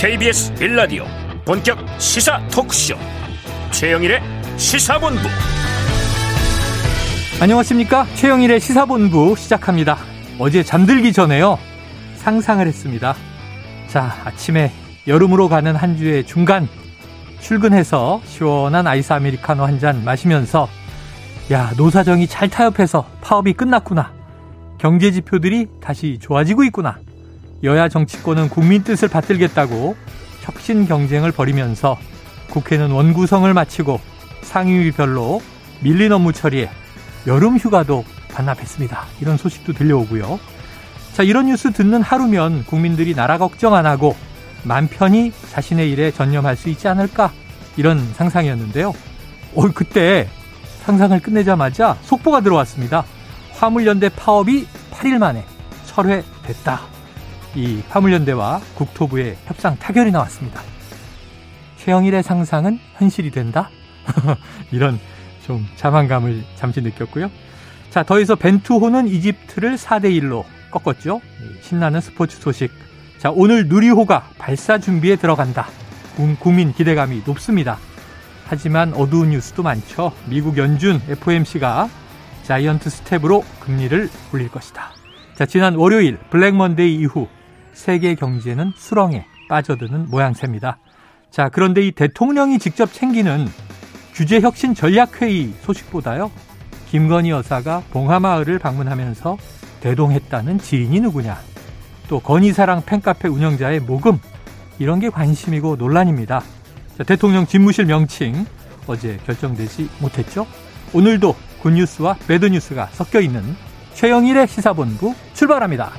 KBS 빌라디오 본격 시사 토크쇼. 최영일의 시사본부. 안녕하십니까? 최영일의 시사본부 시작합니다. 어제 잠들기 전에요. 상상을 했습니다. 자 아침에 여름으로 가는 한 주의 중간 출근해서 시원한 아이스 아메리카노 한 잔 마시면서 야 노사정이 잘 타협해서 파업이 끝났구나. 경제 지표들이 다시 좋아지고 있구나 여야 정치권은 국민 뜻을 받들겠다고 혁신 경쟁을 벌이면서 국회는 원구성을 마치고 상임위별로 밀린 업무 처리에 여름 휴가도 반납했습니다. 이런 소식도 들려오고요. 자, 이런 뉴스 듣는 하루면 국민들이 나라 걱정 안 하고 맘 편히 자신의 일에 전념할 수 있지 않을까? 이런 상상이었는데요. 어, 그때 상상을 끝내자마자 속보가 들어왔습니다. 화물연대 파업이 8일 만에 철회됐다. 이 화물연대와 국토부의 협상 타결이 나왔습니다. 최영일의 상상은 현실이 된다? 이런 좀 자만감을 잠시 느꼈고요. 자, 더해서 벤투호는 이집트를 4대1로 꺾었죠. 신나는 스포츠 소식. 자, 오늘 누리호가 발사 준비에 들어간다. 국민 기대감이 높습니다. 하지만 어두운 뉴스도 많죠. 미국 연준 FOMC가 giant step으로 금리를 올릴 것이다. 자, 지난 월요일 Black Monday 이후 세계 경제는 수렁에 빠져드는 모양새입니다. 자, 그런데 이 대통령이 직접 챙기는 규제혁신 전략회의 소식보다요. 김건희 여사가 봉하마을을 방문하면서 대동했다는 지인이 누구냐. 또 건희사랑 팬카페 운영자의 모금. 이런 게 관심이고 논란입니다. 자, 대통령 집무실 명칭 어제 결정되지 못했죠. 오늘도 굿뉴스와 배드뉴스가 섞여 있는 최영일의 시사본부 출발합니다.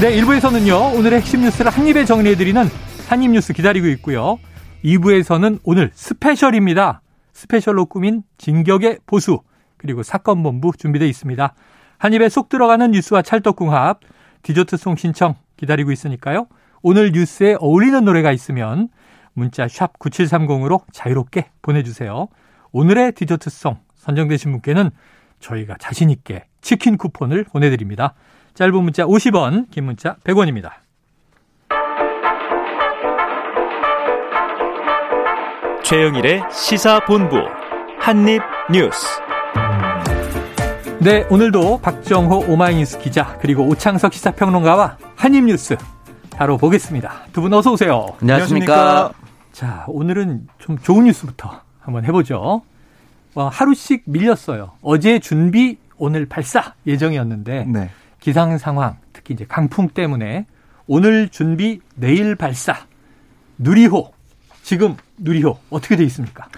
네, 1부에서는요, 오늘의 핵심 뉴스를 한입에 정리해드리는 한입 뉴스 기다리고 있고요. 2부에서는 오늘 special입니다. special로 꾸민 진격의 보수, 그리고 사건 본부 준비되어 있습니다. 한입에 쏙 들어가는 뉴스와 찰떡궁합, 디저트 송 신청 기다리고 있으니까요. 오늘 뉴스에 어울리는 노래가 있으면 문자 샵 9730으로 자유롭게 보내주세요. 오늘의 디저트송 선정되신 분께는 저희가 자신있게 치킨 쿠폰을 보내드립니다. 짧은 문자 50원, 긴 문자 100원입니다. 최영일의 시사본부 한입뉴스. 네, 오늘도 박정호 오마이뉴스 기자 그리고 오창석 시사평론가와 한입뉴스 바로 보겠습니다. 두 분 어서 오세요. 안녕하십니까. 자, 오늘은 좀 좋은 뉴스부터 한번 해보죠. 어, 하루씩 밀렸어요. 어제 준비, 오늘 발사 예정이었는데 네. 기상 상황, 특히 이제 강풍 때문에 오늘 준비, 내일 발사. 누리호. 지금 누리호 어떻게 돼 있습니까?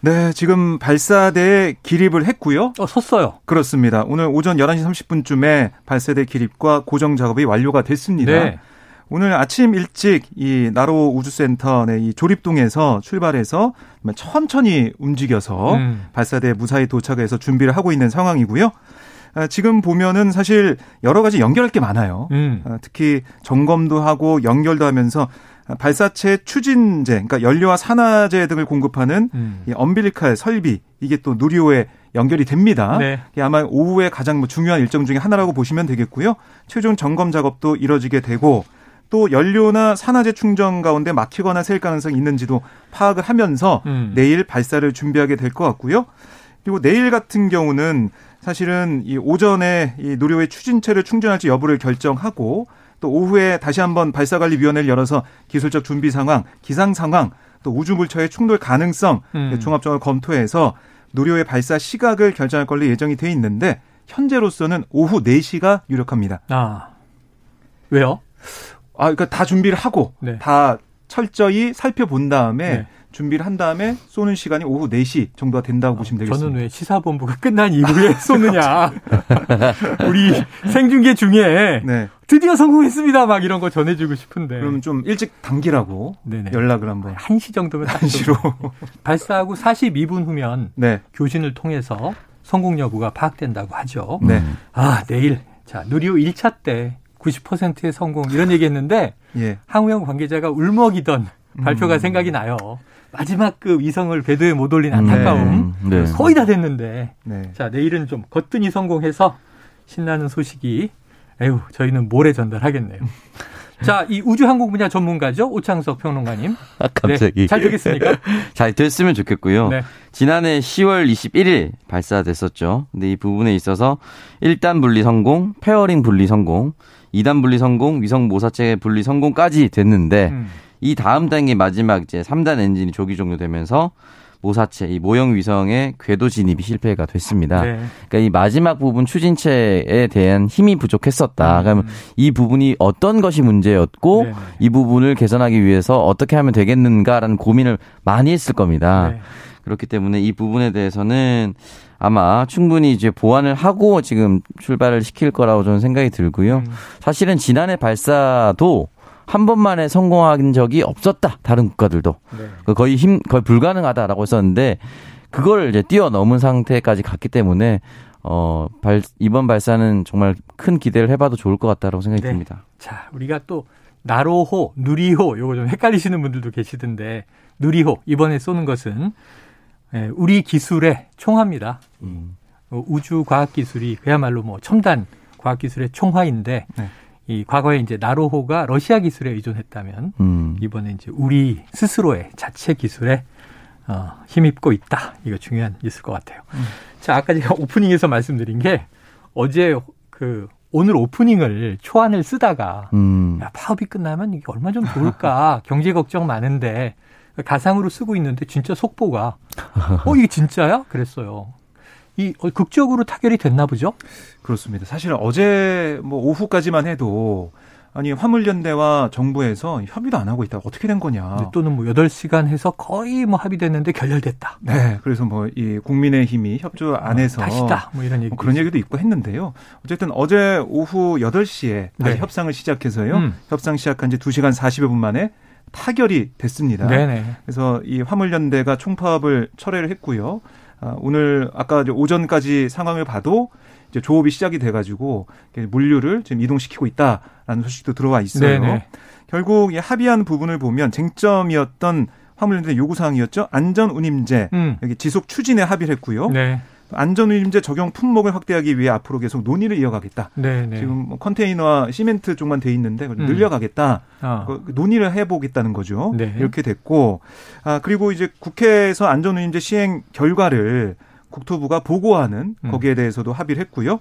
네, 지금 발사대에 기립을 했고요. 어, 섰어요. 그렇습니다. 오늘 오전 11시 30분쯤에 발사대 기립과 고정 작업이 완료가 됐습니다. 네. 오늘 아침 일찍 이 나로 우주센터 내이 조립동에서 출발해서 천천히 움직여서 음. 발사대 무사히 도착해서 준비를 하고 있는 상황이고요. 아, 지금 보면은 사실 여러 가지 연결할 게 많아요. 음. 아, 특히 점검도 하고 연결도 하면서 발사체 추진제, 그러니까 연료와 산화제 등을 공급하는 음. 이 엄빌리칼 설비 이게 또 누리호에 연결이 됩니다. 네. 이게 아마 오후에 가장 뭐 중요한 일정 중에 하나라고 보시면 되겠고요. 최종 점검 작업도 이뤄지게 되고 또 연료나 산화제 충전 가운데 막히거나 셀 가능성이 있는지도 파악을 하면서 음. 내일 발사를 준비하게 될 것 같고요. 그리고 내일 같은 경우는 사실은 이 오전에 이 노료의 추진체를 충전할지 여부를 결정하고 또 오후에 다시 한번 발사관리위원회를 열어서 기술적 준비 상황, 기상 상황, 또 우주물처의 충돌 가능성 음. 종합적으로 검토해서 노료의 발사 시각을 결정할 걸로 예정이 돼 있는데 현재로서는 오후 4시가 유력합니다. 아. 왜요? 아, 그러니까 다 준비를 하고 네. 다 철저히 살펴본 다음에 네. 준비를 한 다음에 쏘는 시간이 오후 4시 정도가 된다고 어, 보시면 되겠습니다. 저는 왜 시사본부가 끝난 이후에 쏘느냐. 우리 생중계 중에 네. 드디어 성공했습니다. 막 이런 거 전해주고 싶은데. 그러면 좀 일찍 당기라고 네네. 연락을 한번. 1시 정도면 1시로. 발사하고 42분 후면 네. 교신을 통해서 성공 여부가 파악된다고 하죠. 네. 아, 내일. 자, 누리호 1차 때 90%의 성공 이런 얘기 했는데 예. 항우영 관계자가 울먹이던 발표가 음. 생각이 나요. 마지막 그 위성을 궤도에 못 올린 안타까움 네. 네. 거의 다 됐는데 네. 자 내일은 좀 거뜬히 성공해서 신나는 소식이 에휴 저희는 모레 전달하겠네요. 자, 이 우주항공 분야 전문가죠. 오창석 평론가님. 아, 갑자기. 네, 잘 되겠습니까? 잘 됐으면 좋겠고요. 네. 지난해 10월 21일 발사됐었죠. 근데 이 부분에 있어서 1단 분리 성공, fairing 분리 성공, 2단 분리 성공, 위성 모사체 분리 성공까지 됐는데 음. 이 다음 단계 마지막 이제 3단 엔진이 조기 종료되면서 모사체, 이 모형 위성의 궤도 진입이 실패가 됐습니다. 네. 그러니까 이 마지막 부분 추진체에 대한 힘이 부족했었다. 음. 그러면 이 부분이 어떤 것이 문제였고 네. 이 부분을 개선하기 위해서 어떻게 하면 되겠는가라는 고민을 많이 했을 겁니다. 네. 그렇기 때문에 이 부분에 대해서는 아마 충분히 이제 보완을 하고 지금 출발을 시킬 거라고 저는 생각이 들고요. 음. 사실은 지난해 발사도 한 번만에 성공한 적이 없었다. 다른 국가들도 네. 그 거의 힘 거의 불가능하다라고 했었는데 그걸 이제 뛰어넘은 상태까지 갔기 때문에 어, 발, 이번 발사는 정말 큰 기대를 해봐도 좋을 것 같다라고 생각이 네. 듭니다. 자, 우리가 또 나로호, 누리호 요거 좀 헷갈리시는 분들도 계시던데 누리호 이번에 쏘는 것은 예, 우리 기술의 총화입니다. 음. 어, 우주 과학 기술이 그야말로 뭐 첨단 과학 기술의 총화인데 네. 이 과거에 이제 나로호가 러시아 기술에 의존했다면 음. 이번에 이제 우리 스스로의 자체 기술에 어, 힘입고 있다. 이거 중요한 뉴스일 것 같아요. 음. 자, 아까 제가 오프닝에서 말씀드린 게 어제 그 오늘 오프닝을 초안을 쓰다가 음. 야, 파업이 끝나면 이게 얼마 좀 좋을까 경제 걱정 많은데 가상으로 쓰고 있는데 진짜 속보가 어 이게 진짜야? 그랬어요. 이 극적으로 타결이 됐나 보죠? 그렇습니다. 사실 어제 뭐 오후까지만 해도 아니 화물연대와 정부에서 협의도 안 하고 있다. 어떻게 된 거냐? 네, 또는 뭐 8시간 해서 거의 뭐 합의됐는데 결렬됐다. 네. 그래서 뭐 이 국민의 힘이 협조 안 어, 해서 어, 다시다. 뭐 이런 얘기 뭐 그런 얘기도 있고 했는데요. 어쨌든 어제 오후 8시에 다시 네. 협상을 시작해서요. 음. 협상 시작한 지 2시간 40여 분 만에 타결이 됐습니다. 네네. 그래서 이 화물연대가 총파업을 철회를 했고요. 아, 오늘 아까 오전까지 상황을 봐도 이제 조업이 시작이 돼가지고 물류를 지금 이동시키고 있다라는 소식도 들어와 있어요. 네네. 결국 이 합의한 부분을 보면 쟁점이었던 화물연대 요구 사항이었죠. 안전 운임제 음. 여기 지속 추진에 합의를 했고요. 네. 안전위임제 적용 품목을 확대하기 위해 앞으로 계속 논의를 이어가겠다. 네네. 네. 지금 뭐 컨테이너와 시멘트 쪽만 돼 있는데 음. 늘려가겠다. 아. 그 논의를 해보겠다는 거죠. 네. 이렇게 됐고, 아 그리고 이제 국회에서 안전위임제 시행 결과를 국토부가 보고하는 음. 거기에 대해서도 합의를 했고요.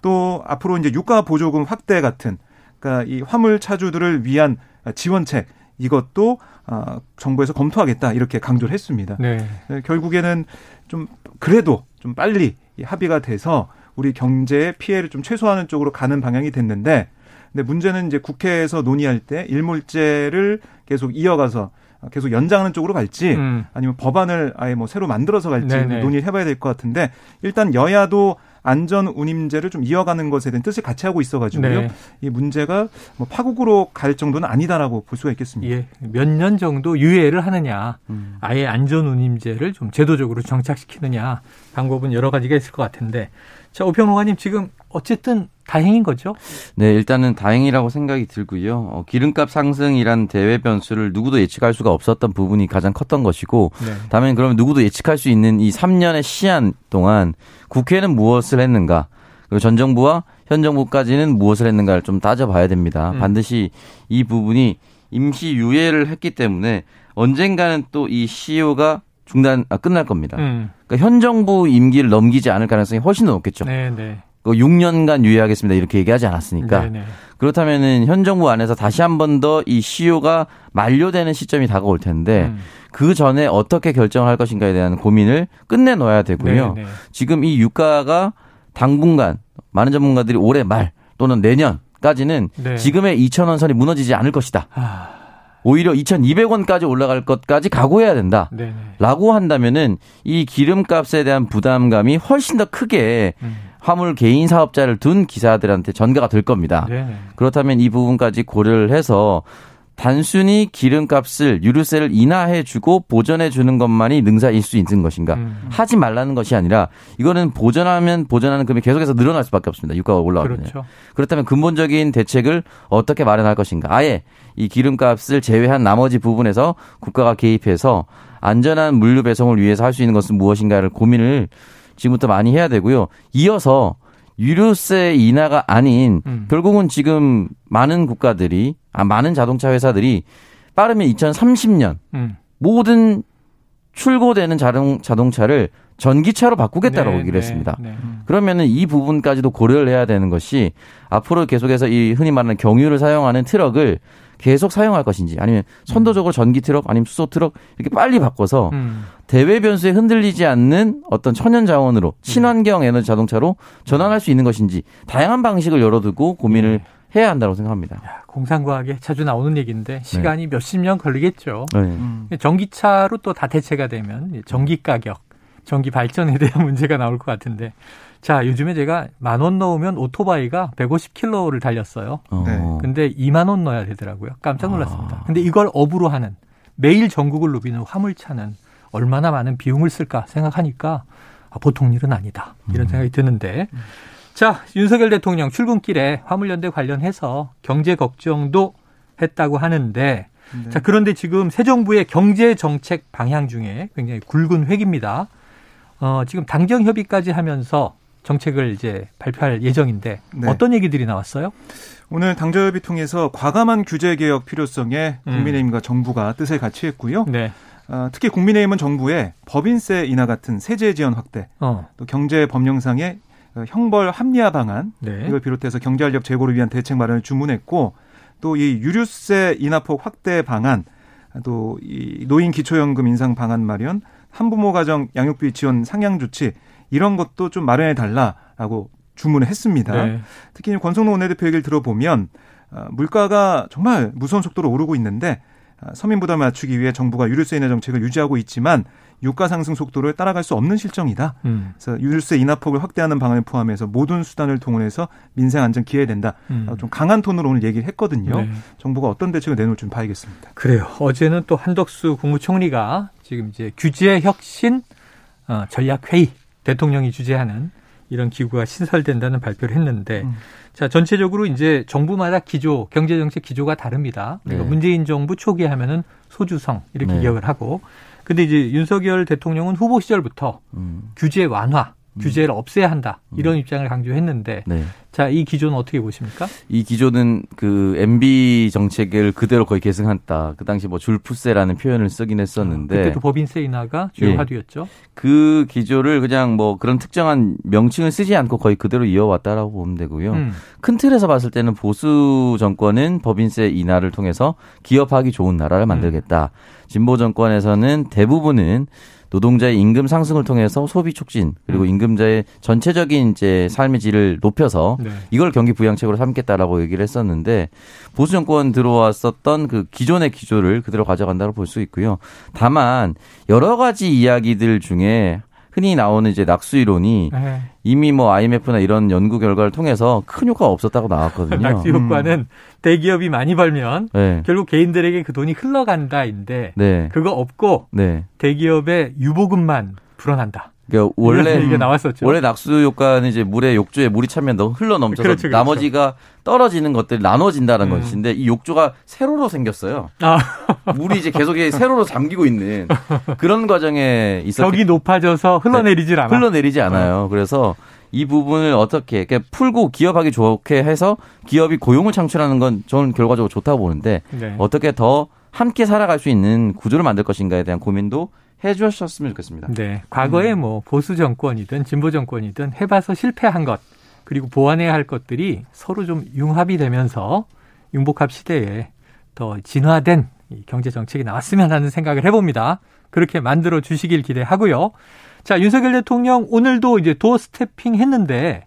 또 앞으로 이제 유가 보조금 확대 같은 그러니까 이 화물 차주들을 위한 지원책 이것도 아, 정부에서 검토하겠다 이렇게 강조를 했습니다. 네. 결국에는 좀 그래도 좀 빨리 합의가 돼서 우리 경제의 피해를 좀 최소화하는 쪽으로 가는 방향이 됐는데 근데 문제는 이제 국회에서 논의할 때 일몰제를 계속 이어가서 계속 연장하는 쪽으로 갈지 음. 아니면 법안을 아예 뭐 새로 만들어서 갈지 네네. 논의를 해봐야 될 것 같은데 일단 여야도 안전 운임제를 좀 이어가는 것에 대한 뜻을 같이 하고 있어가지고요. 네. 이 문제가 뭐 파국으로 갈 정도는 아니다라고 볼 수가 있겠습니다. 예. 몇 년 정도 유예를 하느냐, 음. 아예 안전 운임제를 좀 제도적으로 정착시키느냐 방법은 여러 가지가 있을 것 같은데, 자 오평로가님 지금 어쨌든 다행인 거죠? 네, 일단은 다행이라고 생각이 들고요. 어, 기름값 상승이란 대외 변수를 누구도 예측할 수가 없었던 부분이 가장 컸던 것이고, 네. 다음에 그러면 누구도 예측할 수 있는 이 3년의 시한 동안 국회는 무엇을 했는가, 그리고 전 정부와 현 정부까지는 무엇을 했는가를 좀 따져봐야 됩니다. 음. 반드시 이 부분이 임시 유예를 했기 때문에 언젠가는 또이 CEO가 중단 아, 끝날 겁니다. 음. 그러니까 현 정부 임기를 넘기지 않을 가능성이 훨씬 높겠죠. 네, 네. 6년간 그 유예하겠습니다. 이렇게 얘기하지 않았으니까. 네네. 그렇다면은 현 정부 안에서 다시 한 번 더 이 시효가 만료되는 시점이 다가올 텐데 음. 그 전에 어떻게 결정을 할 것인가에 대한 고민을 끝내 놓아야 되고요. 네네. 지금 이 유가가 당분간 많은 전문가들이 올해 말 또는 내년까지는 네. 지금의 2,000원 선이 무너지지 않을 것이다. 아. 오히려 2,200원까지 올라갈 것까지 각오해야 된다. 네네. 라고 한다면은 이 기름값에 대한 부담감이 훨씬 더 크게 음. 화물 개인 사업자를 둔 기사들한테 전가가 될 겁니다. 네네. 그렇다면 이 부분까지 고려를 해서 단순히 기름값을 유류세를 인하해 주고 보전해 주는 것만이 능사일 수 있는 것인가? 음. 하지 말라는 것이 아니라 이거는 보전하면 보전하는 금액이 계속해서 늘어날 수밖에 없습니다. 유가가 올라가면. 그렇죠. 그렇다면 근본적인 대책을 어떻게 마련할 것인가? 아예 이 기름값을 제외한 나머지 부분에서 국가가 개입해서 안전한 물류 배송을 위해서 할 수 있는 것은 무엇인가를 고민을 지금부터 많이 해야 되고요. 이어서 유류세 인하가 아닌 음. 결국은 지금 많은 국가들이 아 많은 자동차 회사들이 빠르면 2030년 음. 모든 출고되는 자동 자동차를 전기차로 바꾸겠다라고 네, 얘기를 네, 했습니다. 네. 그러면은 이 부분까지도 고려를 해야 되는 것이 앞으로 계속해서 이 흔히 말하는 경유를 사용하는 트럭을 계속 사용할 것인지 아니면 선도적으로 전기 트럭 아니면 수소 트럭 이렇게 빨리 바꿔서 음. 대외 변수에 흔들리지 않는 어떤 천연 자원으로 친환경 에너지 자동차로 전환할 수 있는 것인지 다양한 방식을 열어두고 고민을 네. 해야 한다고 생각합니다. 야, 공상과학에 자주 나오는 얘기인데 시간이 네. 몇십 년 걸리겠죠. 네. 음. 전기차로 또 다 대체가 되면 전기 가격, 전기 발전에 대한 문제가 나올 것 같은데 자, 요즘에 제가 만 원 넣으면 오토바이가 150km를 달렸어요. 어. 네. 근데 2만 원 넣어야 되더라고요. 깜짝 놀랐습니다. 아. 근데 이걸 업으로 하는 매일 전국을 누비는 화물차는 얼마나 많은 비용을 쓸까 생각하니까 아, 보통 일은 아니다. 이런 음. 생각이 드는데 자, 윤석열 대통령 출근길에 화물연대 관련해서 경제 걱정도 했다고 하는데 네. 자, 그런데 지금 새 정부의 경제 정책 방향 중에 굉장히 굵은 획입니다. 어, 지금 당정 협의까지 하면서 정책을 이제 발표할 예정인데 네. 어떤 얘기들이 나왔어요? 오늘 당정협의 통해서 과감한 규제 개혁 필요성에 음. 국민의힘과 정부가 뜻을 같이 했고요. 네. 어, 특히 국민의힘은 정부의 법인세 인하 같은 세제 지원 확대, 어. 또 경제 법령상의 어, 형벌 합리화 방안 네. 이걸 비롯해서 경제활력 제고를 위한 대책 마련을 주문했고 또 이 유류세 인하폭 확대 방안, 또 이 노인 기초연금 인상 방안 마련, 한부모 가정 양육비 지원 상향 조치 이런 것도 좀 마련해 달라라고 주문을 했습니다. 네. 특히 권성동 원내대표 얘기를 들어보면 어, 물가가 정말 무서운 속도로 오르고 있는데 어, 서민 부담을 맞추기 위해 정부가 유류세 인하 정책을 유지하고 있지만 유가 상승 속도를 따라갈 수 없는 실정이다. 음. 그래서 유류세 인하 폭을 확대하는 방안을 포함해서 모든 수단을 동원해서 민생 안정 기회된다. 음. 좀 강한 톤으로 오늘 얘기를 했거든요. 네. 정부가 어떤 대책을 내놓을지 좀 봐야겠습니다. 그래요. 어제는 또 한덕수 국무총리가 지금 이제 규제 혁신 어, 전략 회의 대통령이 주재하는 이런 기구가 신설된다는 발표를 했는데 음. 자 전체적으로 이제 정부마다 기조 경제 정책 기조가 다릅니다. 그러니까 네. 문재인 정부 초기에 하면은 소주성 이렇게 네. 기억을 하고 근데 이제 윤석열 대통령은 후보 시절부터 음. 규제 완화 음. 규제를 없애야 한다 이런 음. 입장을 강조했는데 네. 자, 이 기조는 어떻게 보십니까? 이 기조는 그 MB 정책을 그대로 거의 계승한다. 그 당시 뭐 줄푸세라는 표현을 쓰긴 했었는데 아, 그때도 법인세 인하가 주요 예. 화두였죠. 그 기조를 그냥 뭐 그런 특정한 명칭을 쓰지 않고 거의 그대로 이어왔다라고 보면 되고요. 음. 큰 틀에서 봤을 때는 보수 정권은 법인세 인하를 통해서 기업하기 좋은 나라를 만들겠다. 음. 진보 정권에서는 대부분은 노동자의 임금 상승을 통해서 소비 촉진 그리고 음. 임금자의 전체적인 이제 삶의 질을 높여서 네. 이걸 경기 부양책으로 삼겠다라고 얘기를 했었는데 보수 정권 들어왔었던 그 기존의 기조를 그대로 가져간다고 볼 수 있고요. 다만 여러 가지 이야기들 중에 흔히 나오는 이제 낙수 이론이 네. 이미 뭐 IMF나 이런 연구 결과를 통해서 큰 효과가 없었다고 나왔거든요. 낙수 효과는 음. 대기업이 많이 벌면 네. 결국 개인들에게 그 돈이 흘러간다인데 네. 그거 없고 네. 대기업의 유보금만 불어난다. 그러니까 원래 이게 나왔었죠. 원래 낙수 효과는 이제 물에 욕조에 물이 차면 너 흘러 넘쳐서 그렇죠, 그렇죠. 나머지가 떨어지는 것들이 나눠진다는 음. 것인데 이 욕조가 세로로 생겼어요. 아. 물이 이제 계속 세로로 잠기고 있는 그런 과정에 있었 벽이 높아져서 흘러내리질 네. 않아. 흘러내리지 않아요. 어. 그래서 이 부분을 어떻게 그러니까 풀고 기업하기 좋게 해서 기업이 고용을 창출하는 건 저는 결과적으로 좋다고 보는데 네. 어떻게 더 함께 살아갈 수 있는 구조를 만들 것인가에 대한 고민도 해 주셨으면 좋겠습니다. 네. 과거에 음. 뭐 보수 정권이든 진보 정권이든 해봐서 실패한 것 그리고 보완해야 할 것들이 서로 좀 융합이 되면서 융복합 시대에 더 진화된 경제 정책이 나왔으면 하는 생각을 해봅니다. 그렇게 만들어 주시길 기대하고요. 자, 윤석열 대통령 오늘도 이제 도어 스태핑 했는데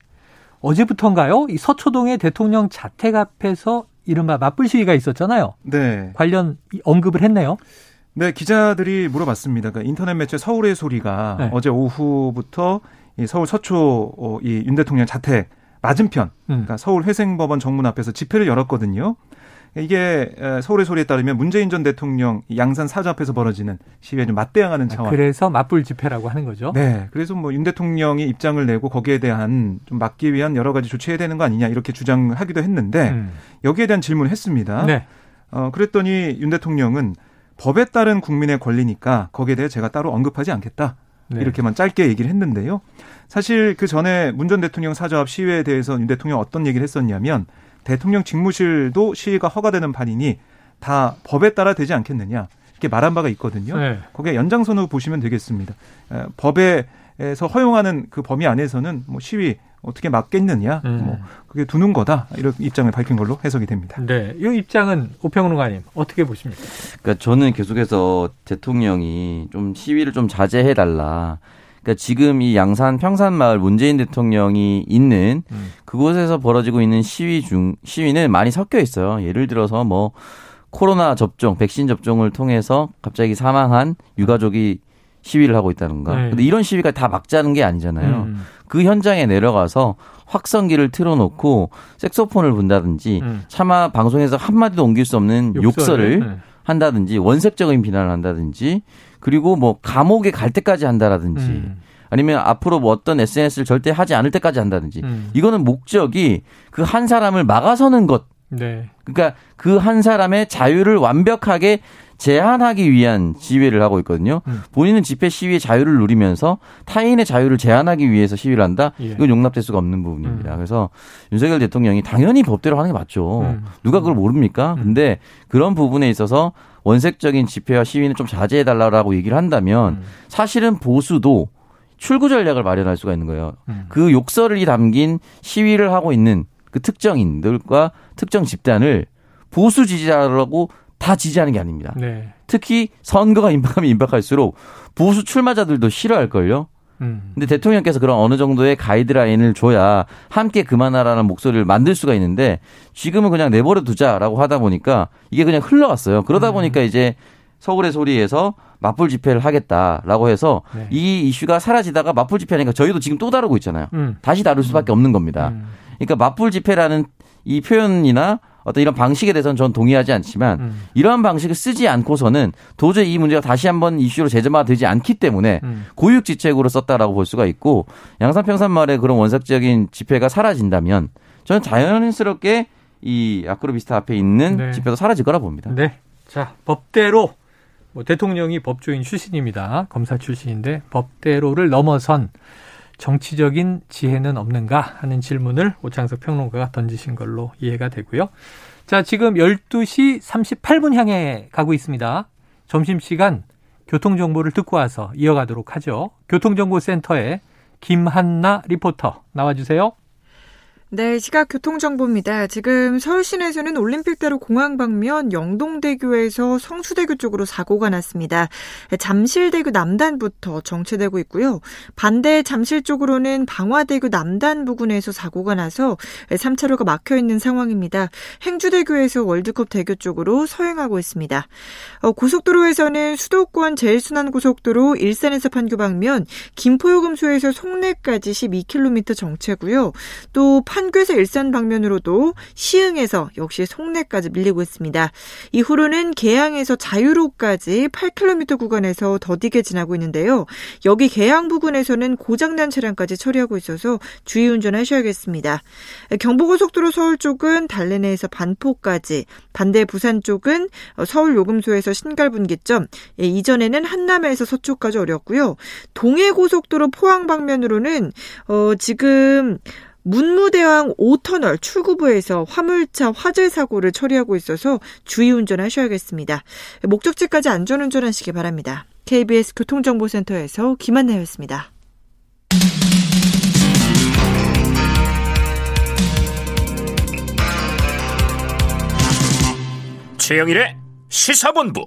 어제부터인가요? 이 서초동의 대통령 자택 앞에서 이른바 맞불 시위가 있었잖아요. 네. 관련 언급을 했네요. 네, 기자들이 물어봤습니다. 그러니까 인터넷 매체 서울의 소리가 네. 어제 오후부터 이 서울 서초 어, 이윤 대통령 자택 맞은편, 음. 그러니까 서울 회생법원 정문 앞에서 집회를 열었거든요. 이게 서울의 소리에 따르면 문재인 전 대통령 양산 사저 앞에서 벌어지는 시위에 좀 맞대응하는 아, 차원. 그래서 맞불 집회라고 하는 거죠. 네. 그래서 뭐 윤 대통령이 입장을 내고 거기에 대한 좀 막기 위한 여러 가지 조치해야 되는 거 아니냐 이렇게 주장하기도 했는데 음. 여기에 대한 질문을 했습니다. 네. 어 그랬더니 윤 대통령은 법에 따른 국민의 권리니까 거기에 대해 제가 따로 언급하지 않겠다. 네. 이렇게만 짧게 얘기를 했는데요. 사실 그 전에 문 전 대통령 사저 앞 시위에 대해서 윤 대통령 어떤 얘기를 했었냐면 대통령 직무실도 시위가 허가되는 판이니 다 법에 따라 되지 않겠느냐 이렇게 말한 바가 있거든요. 네. 거기에 연장선으로 보시면 되겠습니다. 법에서 허용하는 그 범위 안에서는 뭐 시위 어떻게 막겠느냐, 음. 뭐 그게 두는 거다 이런 입장을 밝힌 걸로 해석이 됩니다. 네, 이 입장은 오평론가님 어떻게 보십니까? 그러니까 저는 계속해서 대통령이 좀 시위를 좀 자제해 달라. 그러니까 지금 이 양산 평산마을 문재인 대통령이 있는 음. 그곳에서 벌어지고 있는 시위 중 시위는 많이 섞여 있어요. 예를 들어서 뭐 코로나 접종, 백신 접종을 통해서 갑자기 사망한 유가족이 시위를 하고 있다는가. 네. 근데 이런 시위가 다 막자는 게 아니잖아요. 음. 그 현장에 내려가서 확성기를 틀어놓고 색소폰을 분다든지 음. 차마 방송에서 한마디도 옮길 수 없는 욕설을, 욕설을 네. 한다든지 원색적인 비난을 한다든지 그리고 뭐 감옥에 갈 때까지 한다라든지 음. 아니면 앞으로 뭐 어떤 SNS를 절대 하지 않을 때까지 한다든지 음. 이거는 목적이 그 한 사람을 막아서는 것 네. 그러니까 그 한 사람의 자유를 완벽하게 제한하기 위한 지휘를 하고 있거든요. 음. 본인은 집회 시위의 자유를 누리면서 타인의 자유를 제한하기 위해서 시위를 한다. 예. 이건 용납될 수가 없는 부분입니다. 음. 그래서 윤석열 대통령이 당연히 법대로 하는 게 맞죠. 음. 누가 그걸 모릅니까? 음. 근데 그런 부분에 있어서 원색적인 집회와 시위는 좀 자제해 달라고 얘기를 한다면 음. 사실은 보수도 출구 전략을 마련할 수가 있는 거예요. 음. 그 욕설이 담긴 시위를 하고 있는 그 특정인들과 특정 집단을 보수 지지자라고 다 지지하는 게 아닙니다. 네. 특히 선거가 임박하면 임박할수록 보수 출마자들도 싫어할걸요. 음. 근데 대통령께서 그런 어느 정도의 가이드라인을 줘야 함께 그만하라는 목소리를 만들 수가 있는데 지금은 그냥 내버려 두자라고 하다 보니까 이게 그냥 흘러갔어요. 그러다 음. 보니까 이제 서울의 소리에서 맞불 집회를 하겠다라고 해서 네. 이 이슈가 사라지다가 맞불 집회하니까 저희도 지금 또 다루고 있잖아요. 음. 다시 다룰 수밖에 음. 없는 겁니다. 음. 그러니까 맞불 집회라는 이 표현이나 어떤 이런 방식에 대해서는 전 동의하지 않지만 음. 이러한 방식을 쓰지 않고서는 도저히 이 문제가 다시 한번 이슈로 재점화 되지 않기 때문에 음. 고육지책으로 썼다라고 볼 수가 있고 양산평산말의 그런 원색적인 집회가 사라진다면 저는 자연스럽게 이 아크로비스타 앞에 있는 네. 집회도 사라질 거라 봅니다. 네. 자, 법대로 뭐 대통령이 법조인 출신입니다. 검사 출신인데 법대로를 넘어선 정치적인 지혜는 없는가 하는 질문을 오창석 평론가가 던지신 걸로 이해가 되고요. 자, 지금 12시 38분 향해 가고 있습니다. 점심시간 교통정보를 듣고 와서 이어가도록 하죠. 교통정보센터에 김한나 리포터 나와주세요. 네, 시각 교통정보입니다. 지금 서울 시내에서는 올림픽대로 공항 방면 영동대교에서 성수대교 쪽으로 사고가 났습니다. 잠실대교 남단부터 정체되고 있고요. 반대 잠실 쪽으로는 방화대교 남단 부근에서 사고가 나서 3차로가 막혀 있는 상황입니다. 행주대교에서 월드컵 대교 쪽으로 서행하고 있습니다. 어, 고속도로에서는 수도권 제일순환고속도로 일산에서 판교 방면 김포요금소에서 송내까지 12km 정체고요. 또 판 교에서 일산 방면으로도 시흥에서 역시 송내까지 밀리고 있습니다. 이후로는 계양에서 자유로까지 8km 구간에서 더디게 지나고 있는데요. 여기 계양 부근에서는 고장난 차량까지 처리하고 있어서 주의 운전하셔야겠습니다. 경부고속도로 서울 쪽은 달래내에서 반포까지, 반대 부산 쪽은 서울 요금소에서 신갈분기점, 예, 이전에는 한남에서 서초까지 어렵고요. 동해고속도로 포항 방면으로는 어, 지금 문무대왕 5터널 출구부에서 화물차 화재 사고를 처리하고 있어서 주의 운전하셔야겠습니다. 목적지까지 안전운전 하시기 바랍니다. KBS 교통정보센터에서 김한나였습니다. 최영일의 시사본부.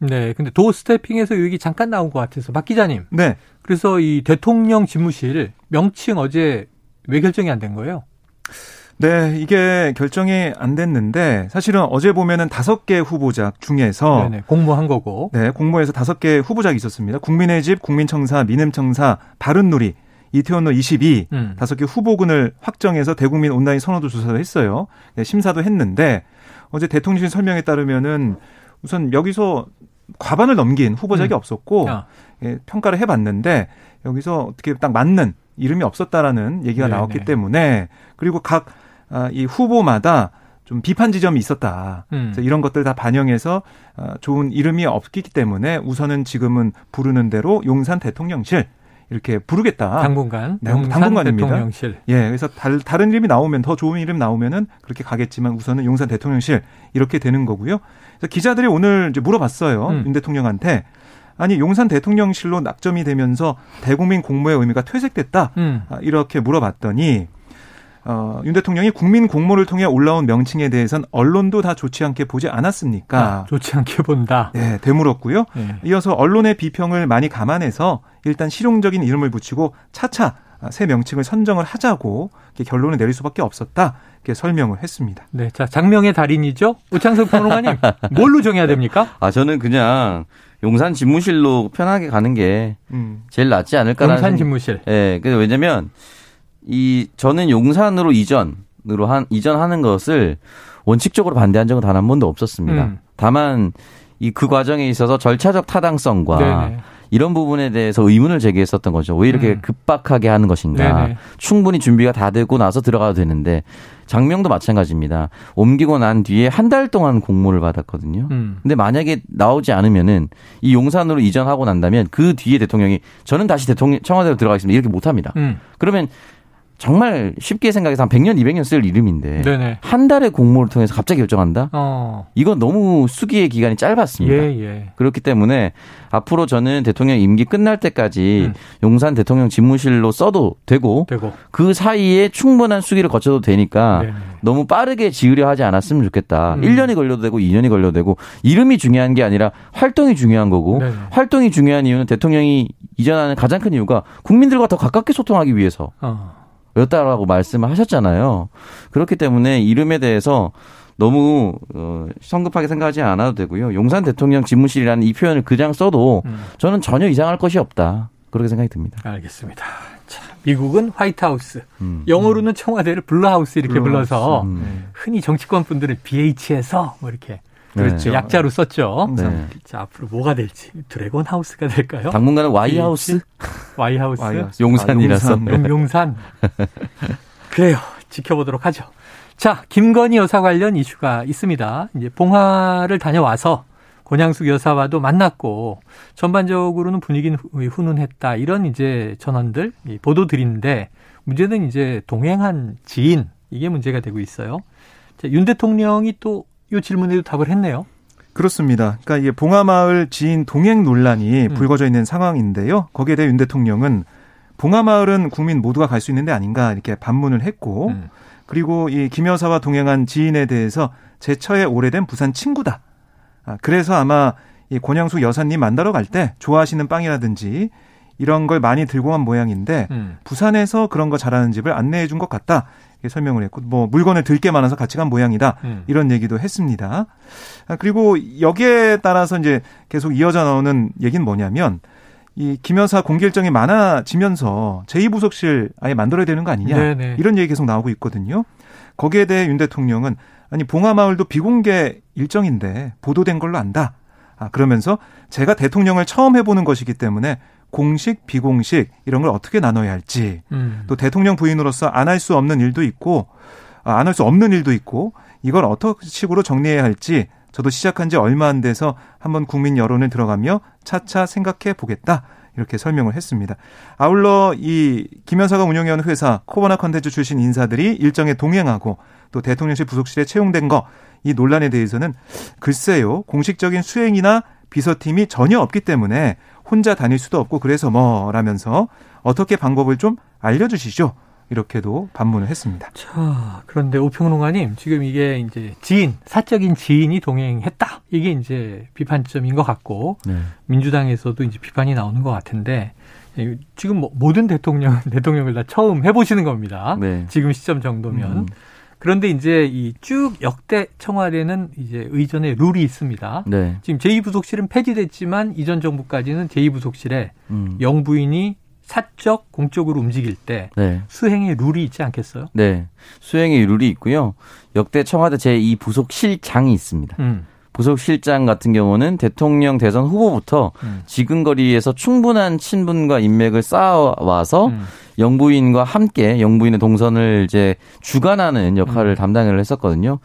네, 근데 도 스태핑에서 얘기 잠깐 나온 것 같아서 박 기자님. 네. 그래서 이 대통령 집무실 명칭 어제 왜 결정이 안 된 거예요? 네, 이게 결정이 안 됐는데 사실은 어제 보면은 다섯 개 후보작 중에서 네네, 공모한 거고. 네, 공모에서 다섯 개 후보작이 있었습니다. 국민의 집, 국민청사, 민음청사, 바른누리, 이태원로 22 음. 다섯 개 후보군을 확정해서 대국민 온라인 선호도 조사를 했어요. 네, 심사도 했는데 어제 대통령실 설명에 따르면은 우선 여기서 과반을 넘긴 후보작이 음. 없었고 아. 예, 평가를 해봤는데 여기서 어떻게 딱 맞는 이름이 없었다라는 얘기가 네네. 나왔기 네. 때문에 그리고 각이 아, 후보마다 좀 비판 지점이 있었다. 음. 이런 것들 다 반영해서 아, 좋은 이름이 없기 때문에 우선은 지금은 부르는 대로 용산 대통령실 이렇게 부르겠다. 당분간. 네, 당분간입니다. 대통령실. 예, 그래서 달, 다른 이름이 나오면 더 좋은 이름 나오면은 그렇게 가겠지만 우선은 용산 대통령실 이렇게 되는 거고요. 그래서 기자들이 오늘 이제 물어봤어요. 음. 윤 대통령한테 아니 용산 대통령실로 낙점이 되면서 대국민 공모의 의미가 퇴색됐다 음. 아, 이렇게 물어봤더니 어, 윤 대통령이 국민 공모를 통해 올라온 명칭에 대해선 언론도 다 좋지 않게 보지 않았습니까? 아, 좋지 않게 본다. 네, 되물었고요. 네. 이어서 언론의 비평을 많이 감안해서 일단 실용적인 이름을 붙이고 차차 새 명칭을 선정을 하자고 결론을 내릴 수밖에 없었다. 이렇게 설명을 했습니다. 네, 자 장명의 달인이죠 우창석 평론가님 뭘로 정해야 됩니까? 아 저는 그냥 용산 집무실로 편하게 가는 게 음. 제일 낫지 않을까라는. 용산 집무실. 예, 네, 왜냐면 이 저는 용산으로 이전으로 한 이전하는 것을 원칙적으로 반대한 적은 단 한 번도 없었습니다. 음. 다만 이 그 과정에 있어서 절차적 타당성과 네네. 이런 부분에 대해서 의문을 제기했었던 거죠. 왜 이렇게 음. 급박하게 하는 것인가. 네네. 충분히 준비가 다 되고 나서 들어가도 되는데 장명도 마찬가지입니다. 옮기고 난 뒤에 한 달 동안 공모를 받았거든요. 음. 근데 만약에 나오지 않으면은 이 용산으로 이전하고 난다면 그 뒤에 대통령이 저는 다시 대통령 청와대로 들어가겠습니다. 이렇게 못 합니다. 음. 그러면 정말 쉽게 생각해서 한 100년, 200년 쓸 이름인데 네네. 한 달의 공모를 통해서 갑자기 결정한다? 어. 이건 너무 수기의 기간이 짧았습니다. 예, 예. 그렇기 때문에 앞으로 저는 대통령 임기 끝날 때까지 음. 용산 대통령 집무실로 써도 되고, 되고, 그 사이에 충분한 수기를 거쳐도 되니까 네네. 너무 빠르게 지으려 하지 않았으면 좋겠다. 음. 1년이 걸려도 되고 2년이 걸려도 되고 이름이 중요한 게 아니라 활동이 중요한 거고 네네. 활동이 중요한 이유는 대통령이 이전하는 가장 큰 이유가 국민들과 더 가깝게 소통하기 위해서 어. 였다라고 말씀을 하셨잖아요. 그렇기 때문에 이름에 대해서 너무 어, 성급하게 생각하지 않아도 되고요. 용산 대통령 집무실이라는 이 표현을 그냥 써도 음. 저는 전혀 이상할 것이 없다. 그렇게 생각이 듭니다. 알겠습니다. 자, 미국은 White House, 음. 영어로는 청와대를 Blue House 이렇게 Blue House. 불러서 음. 흔히 정치권 분들은 BH에서 뭐 이렇게 그렇죠. 약자로 썼죠. 네. 자, 앞으로 뭐가 될지 Dragon House가 될까요? 당분간은 Y House? Y House? 용산이라서. 아, 용산. 용산. 그래요. 지켜보도록 하죠. 자, 김건희 여사 관련 이슈가 있습니다. 이제 봉하를 다녀와서 권양숙 여사와도 만났고 전반적으로는 분위기는 훈훈했다. 이런 이제 전원들 보도들인데 문제는 이제 동행한 지인 이게 문제가 되고 있어요. 자, 윤 대통령이 또 이 질문에도 답을 했네요. 그렇습니다. 그러니까 이게 봉하마을 지인 동행 논란이 음. 불거져 있는 상황인데요. 거기에 대해 윤 대통령은 봉하마을은 국민 모두가 갈 수 있는 데 아닌가 이렇게 반문을 했고 음. 그리고 이 김 여사와 동행한 지인에 대해서 제 처에 오래된 부산 친구다. 아, 그래서 아마 이 권양수 여사님 만나러 갈 때 좋아하시는 빵이라든지 이런 걸 많이 들고 간 모양인데 음. 부산에서 그런 거 잘하는 집을 안내해 준 것 같다. 설명을 했고 뭐 물건을 들게 많아서 같이 간 모양이다 음. 이런 얘기도 했습니다. 아, 그리고 여기에 따라서 이제 계속 이어져 나오는 얘기는 뭐냐면 이 김여사 공개 일정이 많아지면서 제2부속실 아예 만들어야 되는 거 아니냐 네네. 이런 얘기 계속 나오고 있거든요. 거기에 대해 윤 대통령은 아니 봉하마을도 비공개 일정인데 보도된 걸로 안다. 아 그러면서 제가 대통령을 처음 해보는 것이기 때문에 공식, 비공식 이런 걸 어떻게 나눠야 할지 음. 또 대통령 부인으로서 안 할 수 없는 일도 있고 아, 안할 수 없는 일도 있고 이걸 어떻게 식으로 정리해야 할지 저도 시작한 지 얼마 안 돼서 한번 국민 여론을 들어가며 차차 생각해 보겠다. 이렇게 설명을 했습니다. 아울러 이 김현사가 운영해온 회사 코바나 컨텐츠 출신 인사들이 일정에 동행하고 또 대통령실 부속실에 채용된 거 이 논란에 대해서는 글쎄요 공식적인 수행이나 비서팀이 전혀 없기 때문에 혼자 다닐 수도 없고 그래서 뭐라면서 어떻게 방법을 좀 알려주시죠. 이렇게도 반문을 했습니다. 자, 그런데 오평론가님, 지금 이게 이제 지인, 사적인 지인이 동행했다. 이게 이제 비판점인 것 같고, 네. 민주당에서도 이제 비판이 나오는 것 같은데, 지금 뭐 모든 대통령, 대통령을 다 처음 해보시는 겁니다. 네. 지금 시점 정도면. 음. 그런데 이제 이 쭉 역대 청와대는 이제 의전의 룰이 있습니다. 네. 지금 제2부속실은 폐지됐지만 이전 정부까지는 제2부속실에 음. 영부인이 사적 공적으로 움직일 때 네. 수행의 룰이 있지 않겠어요? 네. 수행의 룰이 있고요. 역대 청와대 제2부속실장이 있습니다. 음. 부속실장 같은 경우는 대통령 대선 후보부터 음. 지근거리에서 충분한 친분과 인맥을 쌓아와서 음. 영부인과 함께 영부인의 동선을 이제 주관하는 역할을 음. 담당을 했었거든요.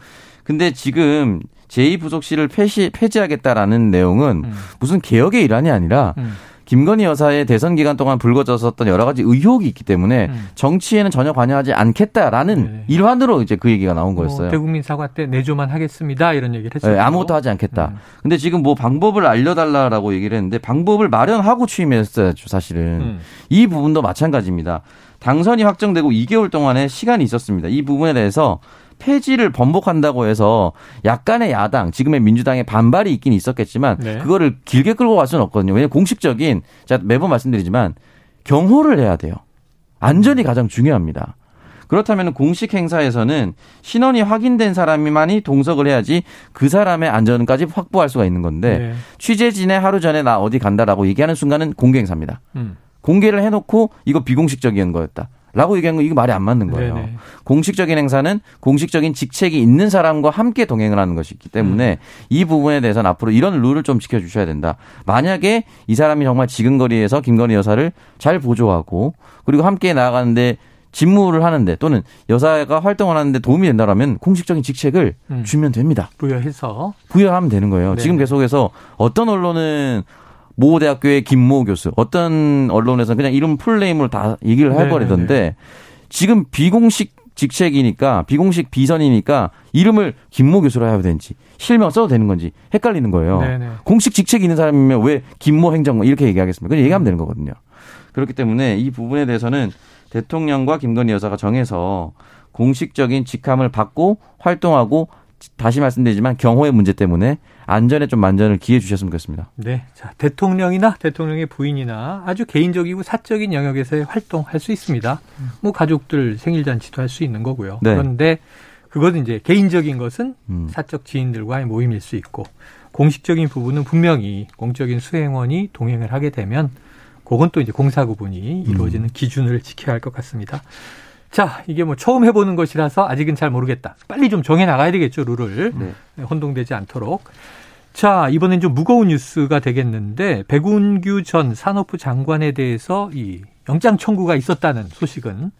근데 지금 제2부속실을 폐시, 폐지하겠다라는 내용은 음. 무슨 개혁의 일환이 아니라 음. 김건희 여사의 대선 기간 동안 불거졌었던 여러 가지 의혹이 있기 때문에 음. 정치에는 전혀 관여하지 않겠다라는 네. 일환으로 이제 그 얘기가 나온 뭐 거였어요. 대국민 사과 때 내조만 하겠습니다 이런 얘기를 했어요. 네, 아무것도 하지 않겠다. 음. 근데 지금 뭐 방법을 알려달라라고 얘기를 했는데 방법을 마련하고 취임했어야죠 사실은. 음. 이 부분도 마찬가지입니다. 당선이 확정되고 2개월 동안의 시간이 있었습니다. 이 부분에 대해서 폐지를 번복한다고 해서 약간의 야당, 지금의 민주당의 반발이 있긴 있었겠지만 네. 그거를 길게 끌고 갈 수는 없거든요. 왜냐하면 공식적인 제가 매번 말씀드리지만 경호를 해야 돼요. 안전이 가장 중요합니다. 그렇다면 공식 행사에서는 신원이 확인된 사람이만이 동석을 해야지 그 사람의 안전까지 확보할 수가 있는 건데 네. 취재진의 하루 전에 나 어디 간다라고 얘기하는 순간은 공개 행사입니다. 음. 공개를 해놓고 이거 비공식적인 거였다. 라고 얘기한 거 이거 말이 안 맞는 거예요. 네네. 공식적인 행사는 공식적인 직책이 있는 사람과 함께 동행을 하는 것이기 때문에 음. 이 부분에 대해서는 앞으로 이런 룰을 좀 지켜주셔야 된다. 만약에 이 사람이 정말 지근거리에서 김건희 여사를 잘 보조하고 그리고 함께 나아가는데 직무를 하는데 또는 여사가 활동을 하는데 도움이 된다라면 공식적인 직책을 음. 주면 됩니다. 부여해서 부여하면 되는 거예요. 네. 지금 계속해서 어떤 언론은 모 대학교의 김모 교수, 어떤 언론에서는 그냥 이름 풀네임으로 다 얘기를 해버리던데 네, 네, 네. 지금 비공식 직책이니까 비공식 비선이니까 이름을 김모 교수로 해야 되는지 실명 써도 되는 건지 헷갈리는 거예요. 네네. 공식 직책이 있는 사람이면 왜 김모 행정관 이렇게 얘기하겠습니까? 그냥 얘기하면 되는 거거든요. 그렇기 때문에 이 부분에 대해서는 대통령과 김건희 여사가 정해서 공식적인 직함을 받고 활동하고 다시 말씀드리지만 경호의 문제 때문에 안전에 좀 만전을 기해 주셨으면 좋겠습니다. 네. 자, 대통령이나 대통령의 부인이나 아주 개인적이고 사적인 영역에서의 활동할 수 있습니다. 뭐 가족들 생일 잔치도 할 수 있는 거고요. 네. 그런데 그것은 이제 개인적인 것은 음. 사적 지인들과의 모임일 수 있고 공식적인 부분은 분명히 공적인 수행원이 동행을 하게 되면 그건 또 이제 공사 구분이 이루어지는 음. 기준을 지켜야 할 것 같습니다. 자, 이게 뭐 처음 해보는 것이라서 아직은 잘 모르겠다. 빨리 좀 정해 나가야 되겠죠, 룰을. 네. 혼동되지 않도록. 자, 이번엔 좀 무거운 뉴스가 되겠는데, 백운규 전 산업부 장관에 대해서 이 영장 청구가 있었다는 소식은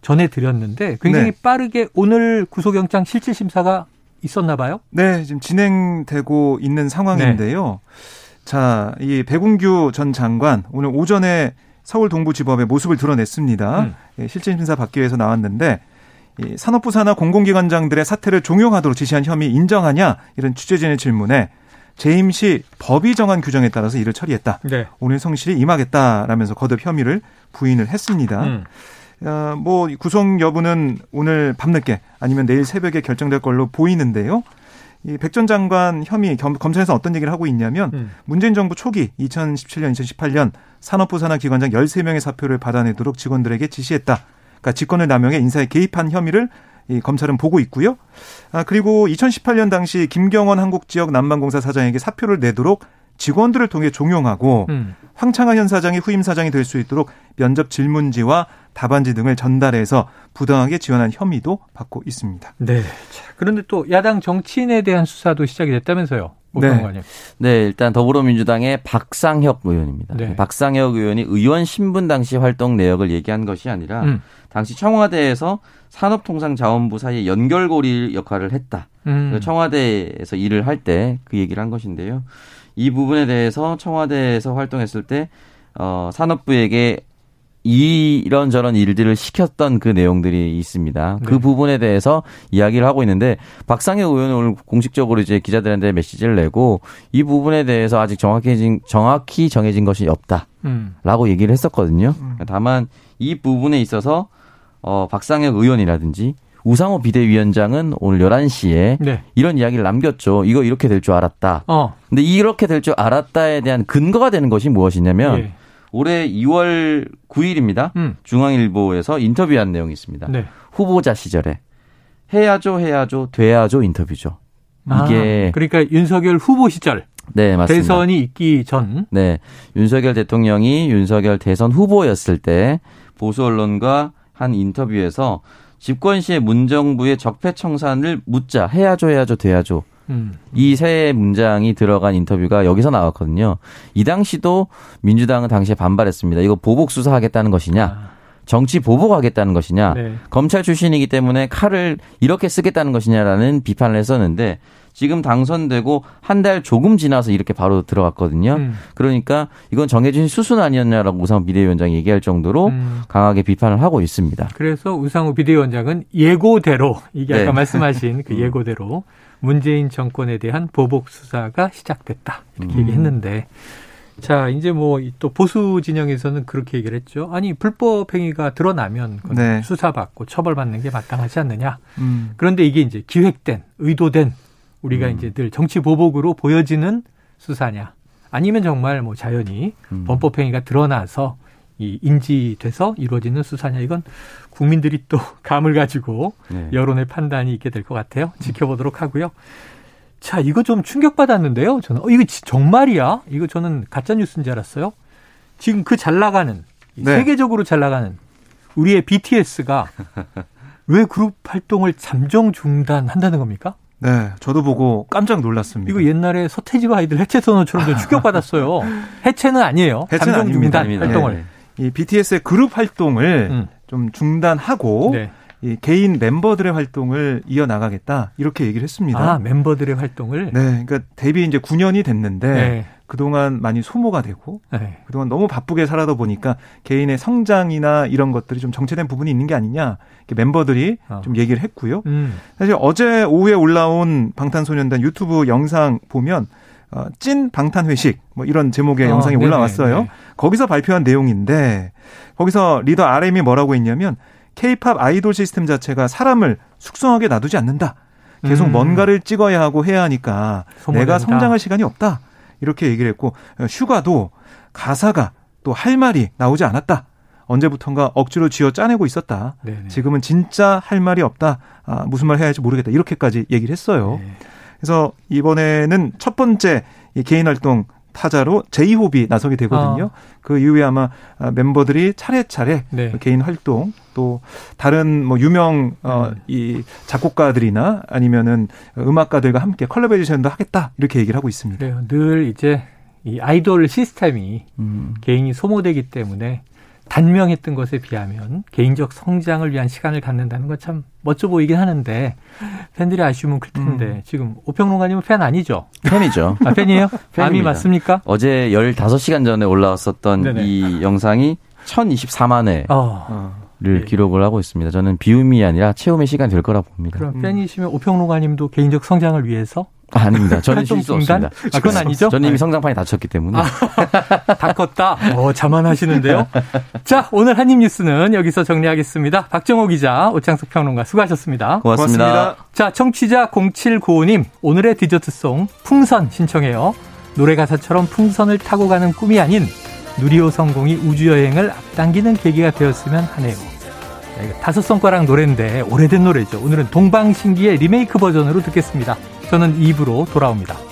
전해드렸는데, 굉장히 네. 빠르게 오늘 구속영장 실질심사가 있었나 봐요? 네, 지금 진행되고 있는 상황인데요. 네. 자, 이 백운규 전 장관, 오늘 오전에 서울 동부지법의 모습을 드러냈습니다. 음. 예, 실질 심사 받기 위해서 나왔는데 이 산업부 산하 공공기관장들의 사퇴를 종용하도록 지시한 혐의 인정하냐 이런 취재진의 질문에 재임 시 법이 정한 규정에 따라서 이를 처리했다. 네. 오늘 성실히 임하겠다라면서 거듭 혐의를 부인을 했습니다. 음. 어, 뭐 구속 여부는 오늘 밤늦게 아니면 내일 새벽에 결정될 걸로 보이는데요. 이백 전 장관 혐의 검찰에서 어떤 얘기를 하고 있냐면 음. 문재인 정부 초기 2017년 2018년 산업부 산하 기관장 13명의 사표를 받아내도록 직원들에게 지시했다. 그러니까 직권을 남용해 인사에 개입한 혐의를 이 검찰은 보고 있고요. 아 그리고 2018년 당시 김경원 한국지역 난방공사 사장에게 사표를 내도록 직원들을 통해 종용하고 음. 황창하 현 사장이 후임 사장이 될 수 있도록 면접 질문지와 답안지 등을 전달해서 부당하게 지원한 혐의도 받고 있습니다. 네. 자, 그런데 또 야당 정치인에 대한 수사도 시작이 됐다면서요. 네. 네, 일단 더불어민주당의 박상혁 의원입니다. 네. 박상혁 의원이 의원 신분 당시 활동 내역을 얘기한 것이 아니라 음. 당시 청와대에서 산업통상자원부 사이에 연결고리 역할을 했다. 음. 청와대에서 일을 할 때 그 얘기를 한 것인데요. 이 부분에 대해서 청와대에서 활동했을 때 어, 산업부에게 이런저런 일들을 시켰던 그 내용들이 있습니다. 그 네. 부분에 대해서 이야기를 하고 있는데 박상혁 의원은 오늘 공식적으로 이제 기자들한테 메시지를 내고 이 부분에 대해서 아직 정확해진 정확히 정해진 것이 없다라고 음. 얘기를 했었거든요. 음. 다만 이 부분에 있어서 어 박상혁 의원이라든지 우상호 비대위원장은 오늘 11시에 네. 이런 이야기를 남겼죠. 이거 이렇게 될 줄 알았다. 어. 근데 이렇게 될 줄 알았다에 대한 근거가 되는 것이 무엇이냐면 예. 올해 2월 9일입니다. 음. 중앙일보에서 인터뷰한 내용이 있습니다. 네. 후보자 시절에 해야죠, 해야죠, 돼야죠 인터뷰죠. 아, 이게 아, 그러니까 윤석열 후보 시절 네, 맞습니다. 대선이 있기 전. 네. 윤석열 대통령이 윤석열 대선 후보였을 때 보수 언론과 한 인터뷰에서 집권 시의 문정부의 적폐 청산을 묻자 해야죠, 해야죠, 돼야죠. 음. 이세 문장이 들어간 인터뷰가 여기서 나왔거든요. 이 당시도 민주당은 당시에 반발했습니다. 이거 보복 수사하겠다는 것이냐? 아. 정치 보복하겠다는 것이냐? 네. 검찰 출신이기 때문에 칼을 이렇게 쓰겠다는 것이냐라는 비판을 했었는데 지금 당선되고 한 달 조금 지나서 이렇게 바로 들어갔거든요. 음. 그러니까 이건 정해진 수순 아니었냐라고 우상호 비대위원장이 얘기할 정도로 음. 강하게 비판을 하고 있습니다. 그래서 우상호 비대위원장은 예고대로 이게 아까 네. 말씀하신 그 음. 예고대로 문재인 정권에 대한 보복 수사가 시작됐다 이렇게 음. 얘기했는데 자, 이제 뭐 또 보수 진영에서는 그렇게 얘기를 했죠. 아니, 불법 행위가 드러나면 네. 수사받고 처벌받는 게 마땅하지 않느냐. 음. 그런데 이게 이제 기획된, 의도된 우리가 음. 이제 늘 정치 보복으로 보여지는 수사냐. 아니면 정말 뭐 자연히 음. 범법 행위가 드러나서 이 인지돼서 이루어지는 수사냐. 이건 국민들이 또 감을 가지고 네. 여론의 판단이 있게 될 것 같아요. 지켜보도록 하고요. 자, 이거 좀 충격받았는데요. 저는, 어, 이거 정말이야? 이거 저는 가짜 뉴스인 줄 알았어요. 지금 그 잘 나가는, 네. 세계적으로 잘 나가는 우리의 BTS가 왜 그룹 활동을 잠정 중단한다는 겁니까? 네, 저도 보고 깜짝 놀랐습니다. 이거 옛날에 서태지와 아이들 해체 선언처럼 충격받았어요. 해체는 아니에요. 해체는 아닙니다. 중단 활동을. 네. 이 BTS의 그룹 활동을 음. 좀 중단하고 네. 이 개인 멤버들의 활동을 이어나가겠다 이렇게 얘기를 했습니다. 아 멤버들의 활동을? 네, 그러니까 데뷔 이제 9년이 됐는데 네. 그동안 많이 소모가 되고 네. 그동안 너무 바쁘게 살아다 보니까 개인의 성장이나 이런 것들이 좀 정체된 부분이 있는 게 아니냐 멤버들이 어. 좀 얘기를 했고요. 음. 사실 어제 오후에 올라온 방탄소년단 유튜브 영상 보면 어, 찐 방탄 회식 뭐 이런 제목의 어, 영상이 네네, 올라왔어요. 네. 거기서 발표한 내용인데 거기서 리더 RM이 뭐라고 했냐면 케이팝 아이돌 시스템 자체가 사람을 숙성하게 놔두지 않는다. 계속 음. 뭔가를 찍어야 하고 해야 하니까 내가 성장할 시간이 없다. 이렇게 얘기를 했고 휴가도 가사가 또 할 말이 나오지 않았다. 언제부턴가 억지로 쥐어 짜내고 있었다. 네네. 지금은 진짜 할 말이 없다. 아, 무슨 말 해야 할지 모르겠다. 이렇게까지 얘기를 했어요. 네. 그래서 이번에는 첫 번째 개인 활동 타자로 제이홉이 나서게 되거든요. 어. 그 이후에 아마 멤버들이 차례차례 네. 개인 활동 또 다른 뭐 유명 어이 음. 작곡가들이나 아니면은 음악가들과 함께 컬래버레이션도 하겠다 이렇게 얘기를 하고 있습니다. 그래요. 늘 이제 이 아이돌 시스템이 음. 개인이 소모되기 때문에 단명했던 것에 비하면 개인적 성장을 위한 시간을 갖는다는 건 참 멋져 보이긴 하는데 팬들이 아쉬우면 클 텐데 음. 지금 오평론가님은 팬 아니죠? 팬이죠. 아, 팬이에요? 팬이 맞습니까? 어제 15시간 전에 올라왔었던 네네. 이 영상이 1024만 회를 어. 네. 기록을 하고 있습니다. 저는 비움이 아니라 체험의 시간이 될 거라고 봅니다. 그럼 팬이시면 오평론가님도 개인적 성장을 위해서 아, 닙니다 저는 실수 없습니다. 아, 그건 아니죠? 저는 이미 성장판이 닫혔기 때문에. 아, 다 컸다. 어, 자만하시는데요. 자, 오늘 한입 뉴스는 여기서 정리하겠습니다. 박정호 기자, 오창석 평론가 수고하셨습니다. 고맙습니다. 고맙습니다. 자, 청취자 0795님, 오늘의 디저트송 풍선 신청해요. 노래 가사처럼 풍선을 타고 가는 꿈이 아닌 누리호 성공이 우주여행을 앞당기는 계기가 되었으면 하네요. 다섯 손가락 노래인데 오래된 노래죠. 오늘은 동방신기의 리메이크 버전으로 듣겠습니다. 저는 입으로 돌아옵니다.